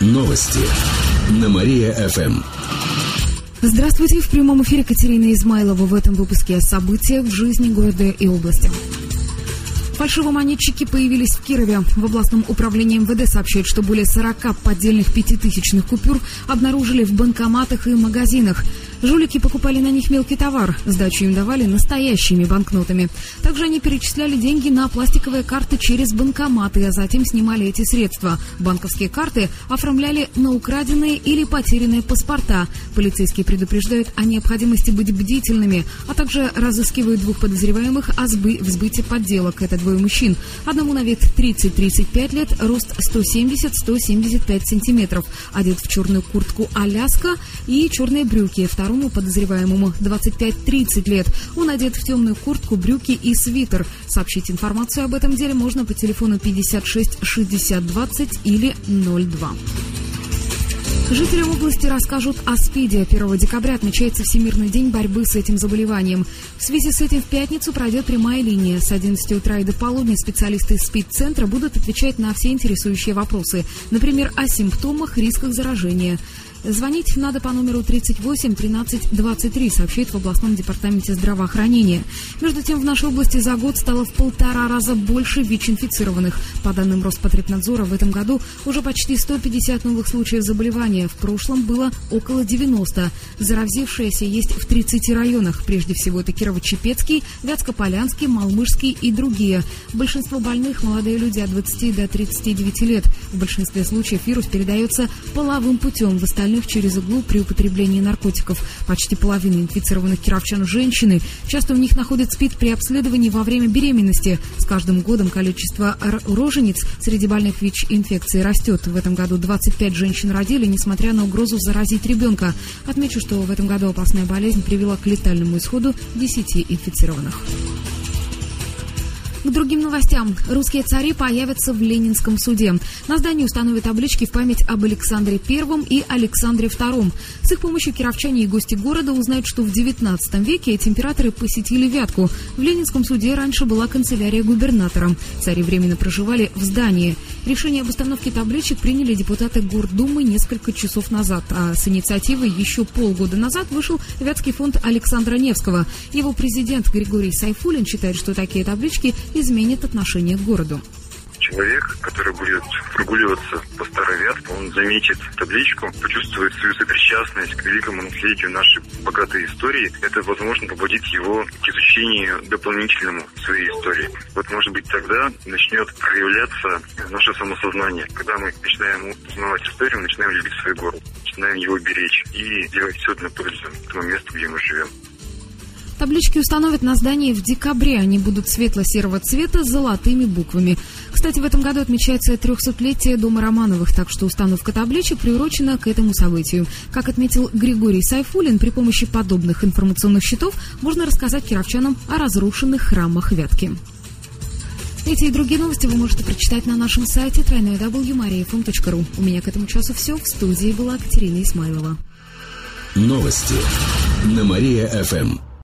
Новости на Мария-ФМ. Здравствуйте, в прямом эфире Катерина Измайлова в этом выпуске о событиях в жизни города и области. Фальшивомонетчики появились в Кирове. В областном управлении МВД сообщают, что более 40 поддельных пятитысячных купюр обнаружили в банкоматах и магазинах. Жулики покупали на них мелкий товар, сдачу им давали настоящими банкнотами. Также они перечисляли деньги на пластиковые карты через банкоматы, а затем снимали эти средства. Банковские карты оформляли на украденные или потерянные паспорта. Полицейские предупреждают о необходимости быть бдительными, а также разыскивают двух подозреваемых о сбы в сбытии подделок. Это двое мужчин. Одному на вид 30-35 лет, рост 170-175 сантиметров. Одет в черную куртку «Аляска» и черные брюки. Второй второму подозреваемому 25-30 лет. Он одет в темную куртку, брюки и свитер. Сообщить информацию об этом деле можно по телефону 56 60 20 или 02. Жителям области расскажут о СПИДе. 1 декабря отмечается Всемирный день борьбы с этим заболеванием. В связи с этим в пятницу пройдет прямая линия. С 11 утра и до полудня специалисты СПИД-центра будут отвечать на все интересующие вопросы. Например, о симптомах, рисках заражения. Звонить надо по номеру 38 13 23, сообщает в областном департаменте здравоохранения. Между тем, в нашей области за год стало в полтора раза больше ВИЧ-инфицированных. По данным Роспотребнадзора, в этом году уже почти 150 новых случаев заболевания. В прошлом было около 90. Заразившиеся есть в 30 районах. Прежде всего, это Кирово-Чепецкий, Вятско-Полянский, Малмышский и другие. Большинство больных – молодые люди от 20 до 39 лет. В большинстве случаев вирус передается половым путем. В остальных остальных через иглу при употреблении наркотиков. Почти половина инфицированных кировчан – женщины. Часто у них находят СПИД при обследовании во время беременности. С каждым годом количество рожениц среди больных ВИЧ-инфекцией растет. В этом году 25 женщин родили, несмотря на угрозу заразить ребенка. Отмечу, что в этом году опасная болезнь привела к летальному исходу 10 инфицированных. К другим новостям. Русские цари появятся в Ленинском суде. На здании установят таблички в память об Александре I и Александре II. С их помощью кировчане и гости города узнают, что в XIX веке эти императоры посетили Вятку. В Ленинском суде раньше была канцелярия губернатора. Цари временно проживали в здании. Решение об установке табличек приняли депутаты Гордумы несколько часов назад, а с инициативой еще полгода назад вышел Вятский фонд Александра Невского. Его президент Григорий Сайфулин считает, что такие таблички изменит отношение к городу человек, который будет прогуливаться по Старой Вятке, он заметит табличку, почувствует свою сопричастность к великому наследию нашей богатой истории. Это, возможно, побудит его к изучению дополнительному своей истории. Вот, может быть, тогда начнет проявляться наше самосознание. Когда мы начинаем узнавать историю, мы начинаем любить свой город, начинаем его беречь и делать все для пользы тому месту, где мы живем. Таблички установят на здании в декабре. Они будут светло-серого цвета с золотыми буквами. Кстати, в этом году отмечается 300-летие Дома Романовых, так что установка табличек приурочена к этому событию. Как отметил Григорий Сайфулин, при помощи подобных информационных щитов можно рассказать кировчанам о разрушенных храмах Вятки. Эти и другие новости вы можете прочитать на нашем сайте www.mariafm.ru. У меня к этому часу все. В студии была Катерина Исмайлова. Новости на Мария-ФМ.